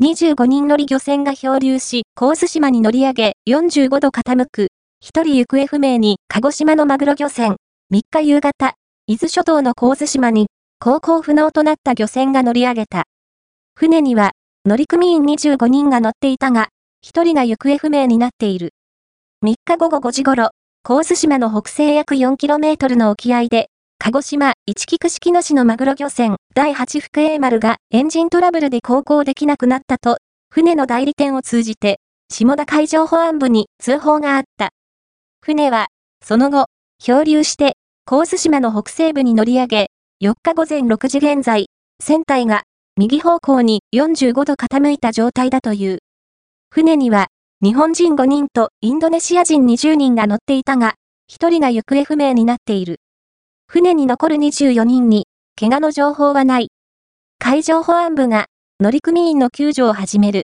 25人乗り漁船が漂流し、神津島に乗り上げ、45度傾く。一人行方不明に、鹿児島のマグロ漁船。3日夕方、伊豆諸島の神津島に、航行不能となった漁船が乗り上げた。船には、乗組員25人が乗っていたが、1人が行方不明になっている。3日午後5時頃、神津島の北西約 4km の沖合で、鹿児島一菊式野市のマグロ漁船第8福栄丸がエンジントラブルで航行できなくなったと、船の代理店を通じて、下田海上保安部に通報があった。船は、その後、漂流して、神津島の北西部に乗り上げ、4日午前6時現在、船体が右方向に45度傾いた状態だという。船には、日本人5人とインドネシア人20人が乗っていたが、1人が行方不明になっている。船に残る24人に、怪我の情報はない。海上保安部が乗組員の救助を始める。